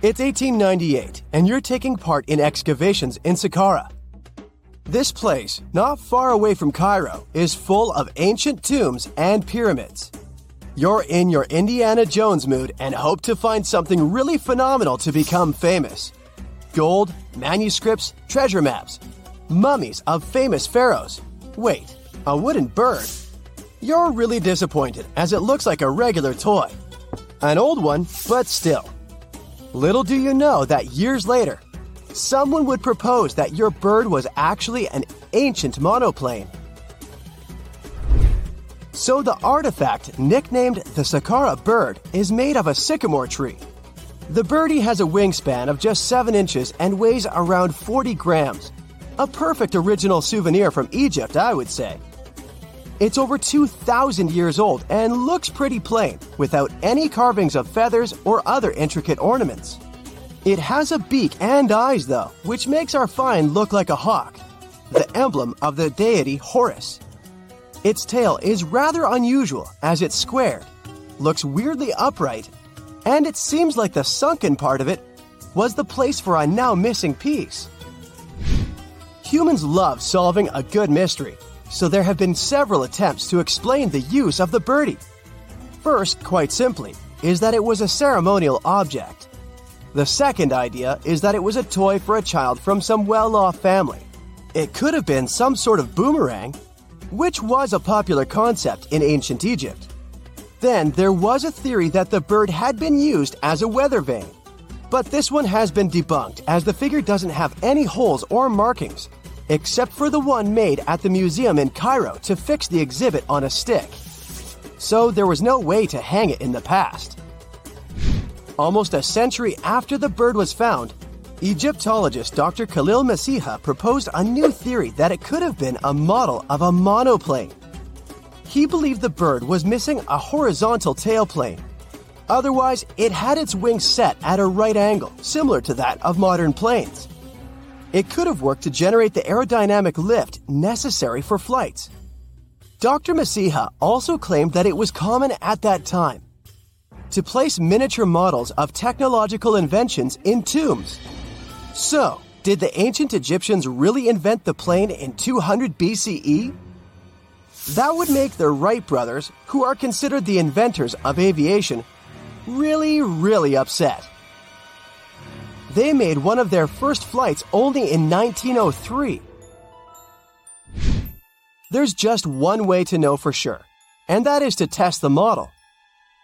It's 1898, and you're taking part in excavations in Saqqara. This place, not far away from Cairo, is full of ancient tombs and pyramids. You're in your Indiana Jones mood and hope to find something really phenomenal to become famous gold, manuscripts, treasure maps, mummies of famous pharaohs. Wait, a wooden bird? You're really disappointed as it looks like a regular toy. An old one, but still. Little do you know that years later, someone would propose that your bird was actually an ancient monoplane. So the artifact, nicknamed the Saqqara bird, is made of a sycamore tree. The birdie has a wingspan of just 7 inches and weighs around 40 grams. A perfect original souvenir from Egypt, I would say. It's over 2,000 years old and looks pretty plain, without any carvings of feathers or other intricate ornaments. It has a beak and eyes, though, which makes our find look like a hawk, the emblem of the deity Horus. Its tail is rather unusual as it's squared, looks weirdly upright, and it seems like the sunken part of it was the place for a now missing piece. Humans love solving a good mystery, so there have been several attempts to explain the use of the birdie. First, quite simply, is that it was a ceremonial object. The second idea is that it was a toy for a child from some well off family. It could have been some sort of boomerang, which was a popular concept in ancient Egypt. Then there was a theory that the bird had been used as a weather vane. But this one has been debunked as the figure doesn't have any holes or markings, except for the one made at the museum in Cairo to fix the exhibit on a stick. So there was no way to hang it in the past. Almost a century after the bird was found, Egyptologist Dr. Khalil Masiha proposed a new theory that it could have been a model of a monoplane. He believed the bird was missing a horizontal tailplane. Otherwise, it had its wings set at a right angle, similar to that of modern planes. It could have worked to generate the aerodynamic lift necessary for flights. Dr. Masiha also claimed that it was common at that time to place miniature models of technological inventions in tombs. So, did the ancient Egyptians really invent the plane in 200 BCE? That would make the Wright brothers, who are considered the inventors of aviation, really, really upset. They made one of their first flights only in 1903. There's just one way to know for sure, and that is to test the model.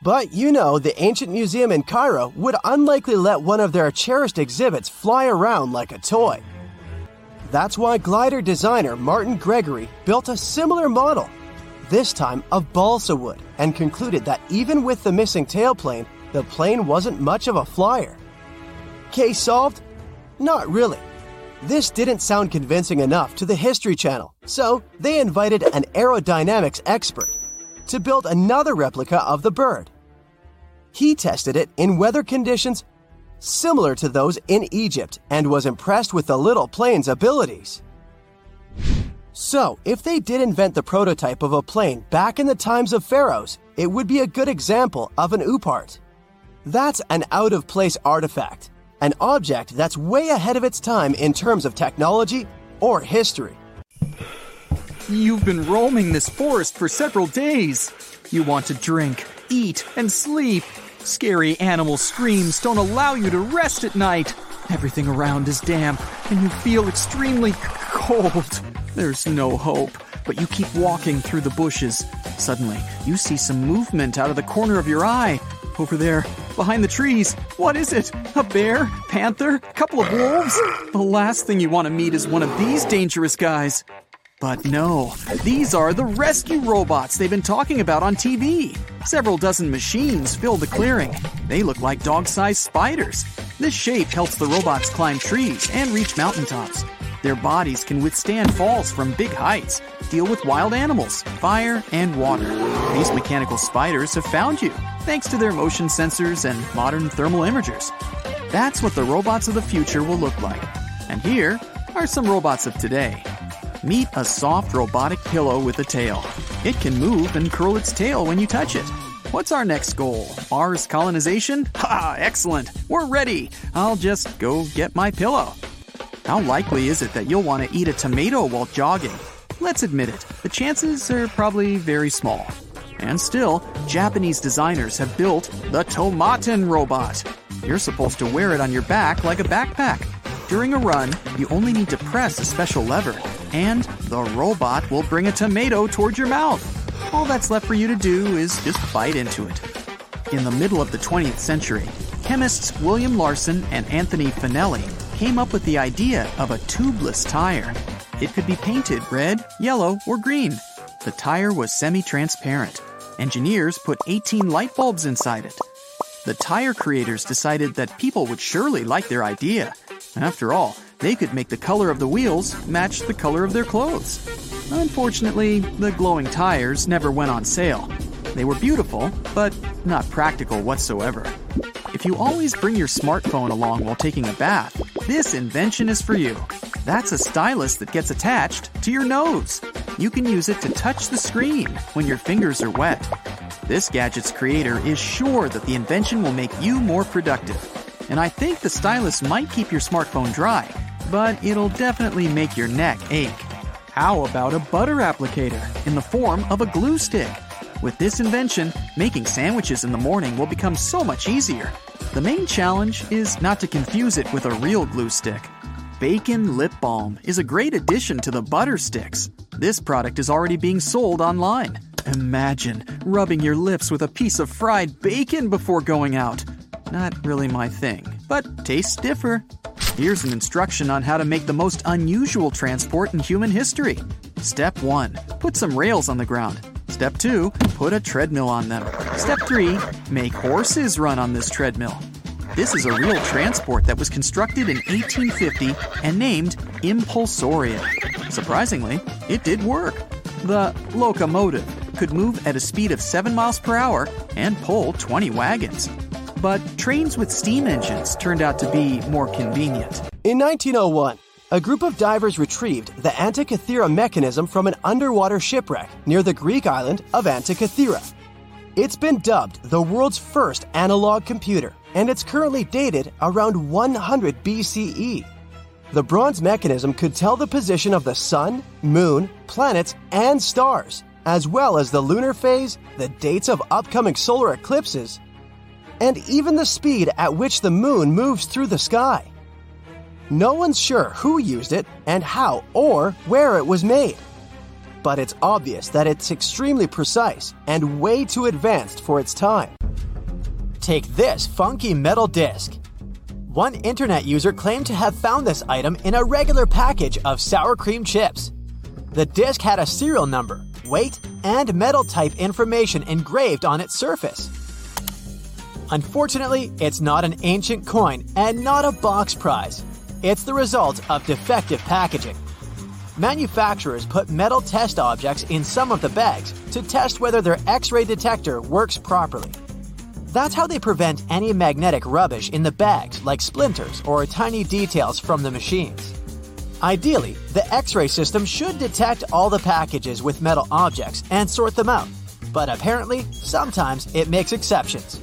But you know, the ancient museum in Cairo would unlikely let one of their cherished exhibits fly around like a toy. That's why glider designer Martin Gregory built a similar model, this time of balsa wood, and concluded that even with the missing tailplane, the plane wasn't much of a flyer. Case solved? Not really. This didn't sound convincing enough to the History Channel, so they invited an aerodynamics expert to build another replica of the bird. He tested it in weather conditions similar to those in Egypt and was impressed with the little plane's abilities. So, if they did invent the prototype of a plane back in the times of pharaohs, it would be a good example of an OOPArt. That's an out of place artifact, an object that's way ahead of its time in terms of technology or history. You've been roaming this forest for several days. You want to drink, eat, and sleep. Scary animal screams don't allow you to rest at night. Everything around is damp, and you feel extremely cold. There's no hope, but you keep walking through the bushes. Suddenly, you see some movement out of the corner of your eye. Over there, behind the trees. What is it? A bear? Panther? Couple of wolves? The last thing you want to meet is one of these dangerous guys. But no, these are the rescue robots they've been talking about on TV. Several dozen machines fill the clearing. They look like dog sized spiders. This shape helps the robots climb trees and reach mountaintops. Their bodies can withstand falls from big heights, deal with wild animals, fire, and water. These mechanical spiders have found you, thanks to their motion sensors and modern thermal imagers. That's what the robots of the future will look like. And here are some robots of today. Meet a soft robotic pillow with a tail. It can move and curl its tail when you touch it. What's our next goal? Mars colonization? Ha, excellent. We're ready. I'll just go get my pillow. How likely is it that you'll want to eat a tomato while jogging? Let's admit it, the chances are probably very small. And still, Japanese designers have built the Tomatan robot. You're supposed to wear it on your back like a backpack. During a run, you only need to press a special lever, and the robot will bring a tomato towards your mouth. All that's left for you to do is just bite into it. In the middle of the 20th century, chemists William Larson and Anthony Finelli came up with the idea of a tubeless tire. It could be painted red, yellow, or green. The tire was semi transparent. Engineers put 18 light bulbs inside it. The tire creators decided that people would surely like their idea. After all, they could make the color of the wheels match the color of their clothes. Unfortunately, the glowing tires never went on sale. They were beautiful, but not practical whatsoever. If you always bring your smartphone along while taking a bath, this invention is for you. That's a stylus that gets attached to your nose. You can use it to touch the screen when your fingers are wet. This gadget's creator is sure that the invention will make you more productive. And I think the stylus might keep your smartphone dry, but it'll definitely make your neck ache. How about a butter applicator in the form of a glue stick? With this invention, making sandwiches in the morning will become so much easier. The main challenge is not to confuse it with a real glue stick. Bacon Lip Balm is a great addition to the butter sticks. This product is already being sold online. Imagine rubbing your lips with a piece of fried bacon before going out. Not really my thing, but tastes differ. Here's an instruction on how to make the most unusual transport in human history. Step 1 Put some rails on the ground. Step 2 Put a treadmill on them. Step 3 Make horses run on this treadmill. This is a real transport that was constructed in 1850 and named Impulsoria. Surprisingly, it did work. The locomotive could move at a speed of 7 miles per hour and pull 20 wagons. But trains with steam engines turned out to be more convenient. In 1901, a group of divers retrieved the Antikythera mechanism from an underwater shipwreck near the Greek island of Antikythera. It's been dubbed the world's first analog computer, and it's currently dated around 100 BCE. The bronze mechanism could tell the position of the sun, moon, planets, and stars, as well as the lunar phase, the dates of upcoming solar eclipses, and even the speed at which the moon moves through the sky. No one's sure who used it and how or where it was made. But it's obvious that it's extremely precise and way too advanced for its time. Take this funky metal disc. One internet user claimed to have found this item in a regular package of sour cream chips. The disc had a serial number, weight, and metal type information engraved on its surface. Unfortunately, it's not an ancient coin and not a box prize. It's the result of defective packaging. Manufacturers put metal test objects in some of the bags to test whether their X ray detector works properly. That's how they prevent any magnetic rubbish in the bags, like splinters or tiny details from the machines. Ideally, the X ray system should detect all the packages with metal objects and sort them out, but apparently, sometimes it makes exceptions.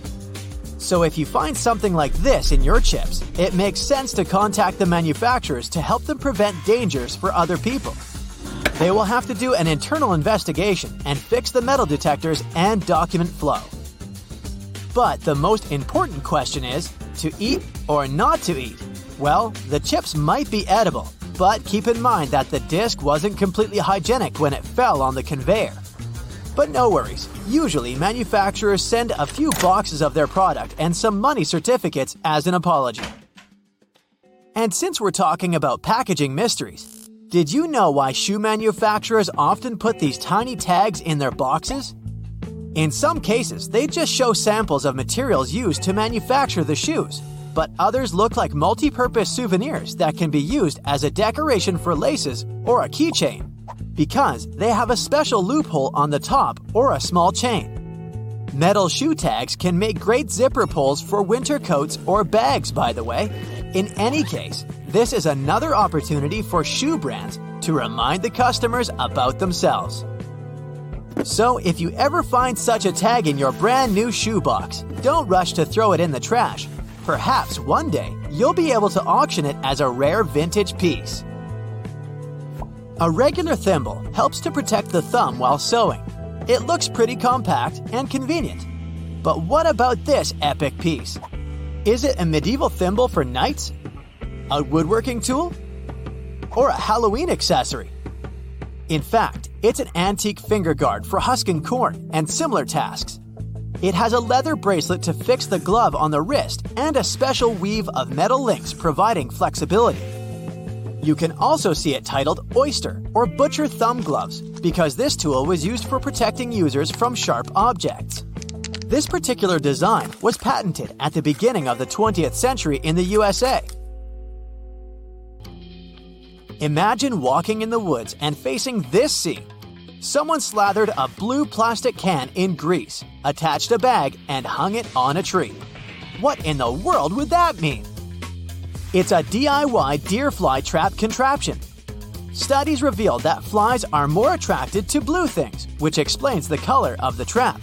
So if you find something like this in your chips, it makes sense to contact the manufacturers to help them prevent dangers for other people. They will have to do an internal investigation and fix the metal detectors and document flow. But the most important question is to eat or not to eat? Well, the chips might be edible, but keep in mind that the disc wasn't completely hygienic when it fell on the conveyor. But no worries. Usually, manufacturers send a few boxes of their product and some money certificates as an apology. And since we're talking about packaging mysteries, did you know why shoe manufacturers often put these tiny tags in their boxes? In some cases, they just show samples of materials used to manufacture the shoes, but others look like multi purpose souvenirs that can be used as a decoration for laces or a keychain because they have a special loophole on the top or a small chain. Metal shoe tags can make great zipper pulls for winter coats or bags, by the way. In any case, this is another opportunity for shoe brands to remind the customers about themselves. So, if you ever find such a tag in your brand new shoebox, don't rush to throw it in the trash. Perhaps one day you'll be able to auction it as a rare vintage piece. A regular thimble helps to protect the thumb while sewing. It looks pretty compact and convenient. But what about this epic piece? Is it a medieval thimble for knights? A woodworking tool? Or a Halloween accessory? In fact, it's an antique finger guard for husking corn and similar tasks. It has a leather bracelet to fix the glove on the wrist and a special weave of metal links providing flexibility. You can also see it titled Oyster or Butcher Thumb Gloves because this tool was used for protecting users from sharp objects. This particular design was patented at the beginning of the 20th century in the USA. Imagine walking in the woods and facing this scene. Someone slathered a blue plastic can in grease, attached a bag, and hung it on a tree. What in the world would that mean? It's a DIY deer fly trap contraption. Studies revealed that flies are more attracted to blue things, which explains the color of the trap.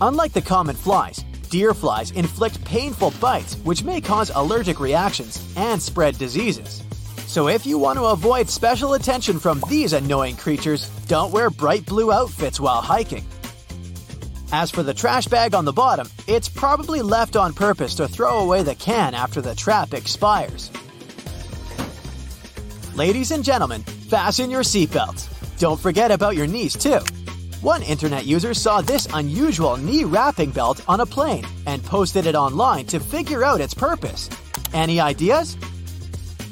Unlike the common flies, deer flies inflict painful bites which may cause allergic reactions and spread diseases. So if you want to avoid special attention from these annoying creatures, don't wear bright blue outfits while hiking. As for the trash bag on the bottom, it's probably left on purpose to throw away the can after the trap expires. Ladies and gentlemen, fasten your seatbelts. Don't forget about your knees, too. One internet user saw this unusual knee wrapping belt on a plane and posted it online to figure out its purpose. Any ideas?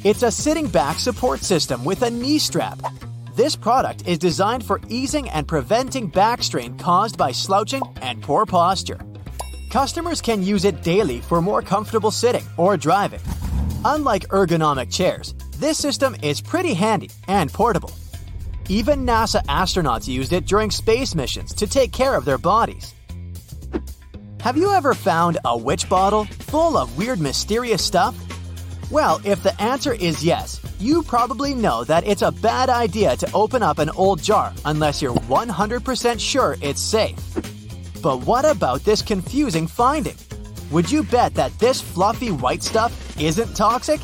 It's a sitting back support system with a knee strap. This product is designed for easing and preventing back strain caused by slouching and poor posture. Customers can use it daily for more comfortable sitting or driving. Unlike ergonomic chairs, this system is pretty handy and portable. Even NASA astronauts used it during space missions to take care of their bodies. Have you ever found a witch bottle full of weird, mysterious stuff? Well, if the answer is yes, you probably know that it's a bad idea to open up an old jar unless you're 100% sure it's safe. But what about this confusing finding? Would you bet that this fluffy white stuff isn't toxic?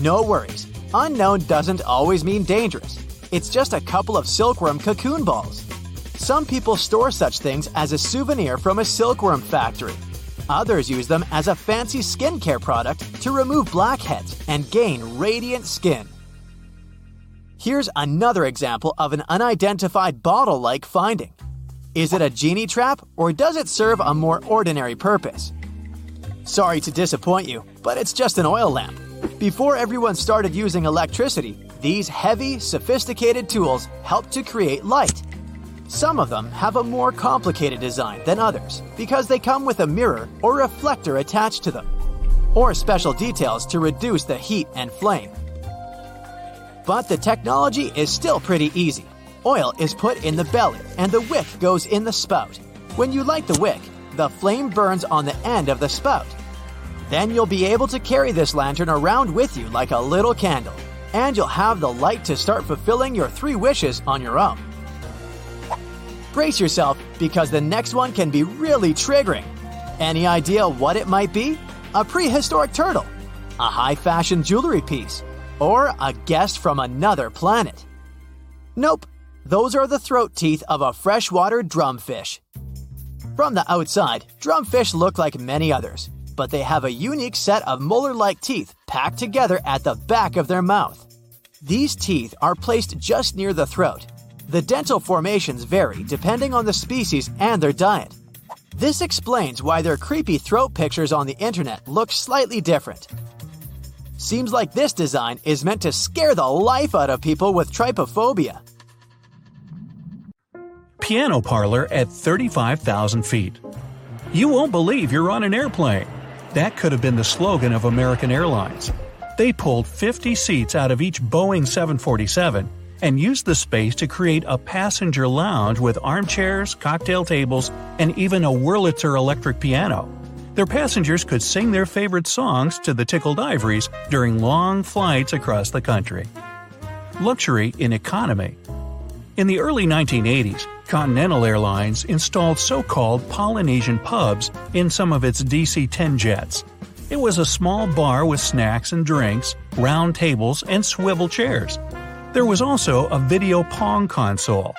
No worries. Unknown doesn't always mean dangerous. It's just a couple of silkworm cocoon balls. Some people store such things as a souvenir from a silkworm factory. Others use them as a fancy skincare product to remove blackheads and gain radiant skin. Here's another example of an unidentified bottle like finding. Is it a genie trap or does it serve a more ordinary purpose? Sorry to disappoint you, but it's just an oil lamp. Before everyone started using electricity, these heavy, sophisticated tools helped to create light. Some of them have a more complicated design than others because they come with a mirror or reflector attached to them, or special details to reduce the heat and flame. But the technology is still pretty easy. Oil is put in the belly and the wick goes in the spout. When you light the wick, the flame burns on the end of the spout. Then you'll be able to carry this lantern around with you like a little candle and you'll have the light to start fulfilling your three wishes on your own. Brace yourself because the next one can be really triggering. Any idea what it might be? A prehistoric turtle, a high fashion jewelry piece, or a guest from another planet? Nope, those are the throat teeth of a freshwater drumfish. From the outside, drumfish look like many others, but they have a unique set of molar like teeth packed together at the back of their mouth. These teeth are placed just near the throat. The dental formations vary depending on the species and their diet. This explains why their creepy throat pictures on the internet look slightly different. Seems like this design is meant to scare the life out of people with trypophobia. Piano parlor at 35,000 feet. You won't believe you're on an airplane. That could have been the slogan of American Airlines. They pulled 50 seats out of each Boeing 747 and used the space to create a passenger lounge with armchairs, cocktail tables, and even a Wurlitzer electric piano. Their passengers could sing their favorite songs to the tickled ivories during long flights across the country. Luxury in economy. In the early 1980s, Continental Airlines installed so called Polynesian pubs in some of its DC 10 jets. It was a small bar with snacks and drinks, round tables, and swivel chairs. There was also a video Pong console.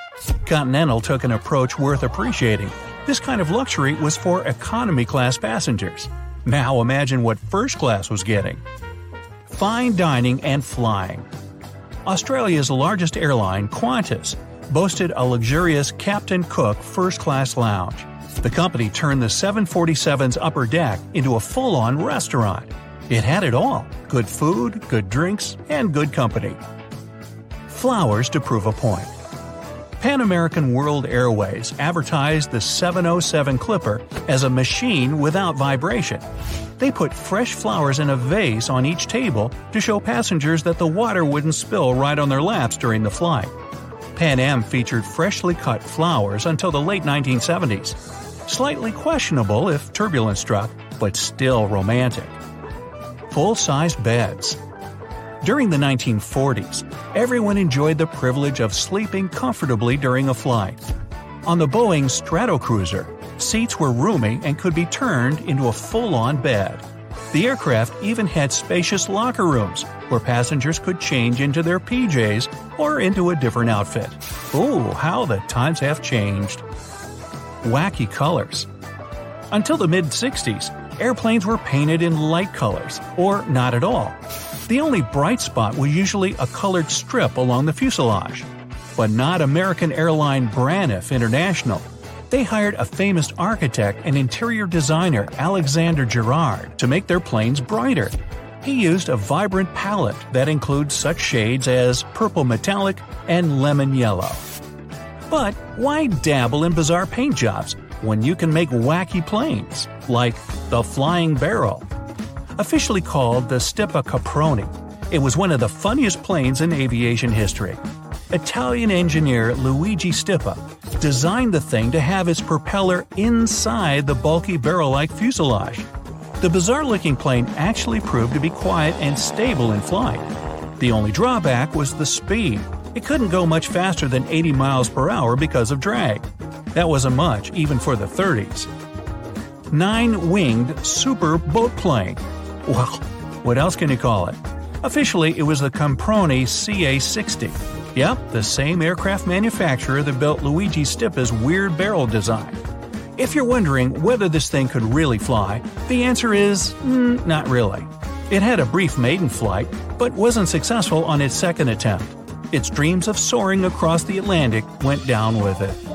Continental took an approach worth appreciating. This kind of luxury was for economy class passengers. Now imagine what first class was getting. Fine dining and flying. Australia's largest airline, Qantas, boasted a luxurious Captain Cook first class lounge. The company turned the 747's upper deck into a full on restaurant. It had it all good food, good drinks, and good company. Flowers to prove a point. Pan American World Airways advertised the 707 Clipper as a machine without vibration. They put fresh flowers in a vase on each table to show passengers that the water wouldn't spill right on their laps during the flight. Pan Am featured freshly cut flowers until the late 1970s. Slightly questionable if turbulence struck, but still romantic. Full sized beds. During the 1940s, everyone enjoyed the privilege of sleeping comfortably during a flight. On the Boeing Stratocruiser, seats were roomy and could be turned into a full on bed. The aircraft even had spacious locker rooms where passengers could change into their PJs or into a different outfit. Ooh, how the times have changed. Wacky colors. Until the mid 60s, airplanes were painted in light colors, or not at all. The only bright spot was usually a colored strip along the fuselage. But not American airline Braniff International. They hired a famous architect and interior designer, Alexander Girard, to make their planes brighter. He used a vibrant palette that includes such shades as purple metallic and lemon yellow. But why dabble in bizarre paint jobs when you can make wacky planes, like the Flying Barrel? Officially called the Stipa Caproni, it was one of the funniest planes in aviation history. Italian engineer Luigi Stipa designed the thing to have its propeller inside the bulky barrel like fuselage. The bizarre looking plane actually proved to be quiet and stable in flight. The only drawback was the speed. It couldn't go much faster than 80 miles per hour because of drag. That wasn't much, even for the 30s. Nine winged super boat plane. Well, what else can you call it? Officially, it was the Caproni CA 60. Yep, the same aircraft manufacturer that built Luigi Stipa's weird barrel design. If you're wondering whether this thing could really fly, the answer is mm, not really. It had a brief maiden flight, but wasn't successful on its second attempt. Its dreams of soaring across the Atlantic went down with it.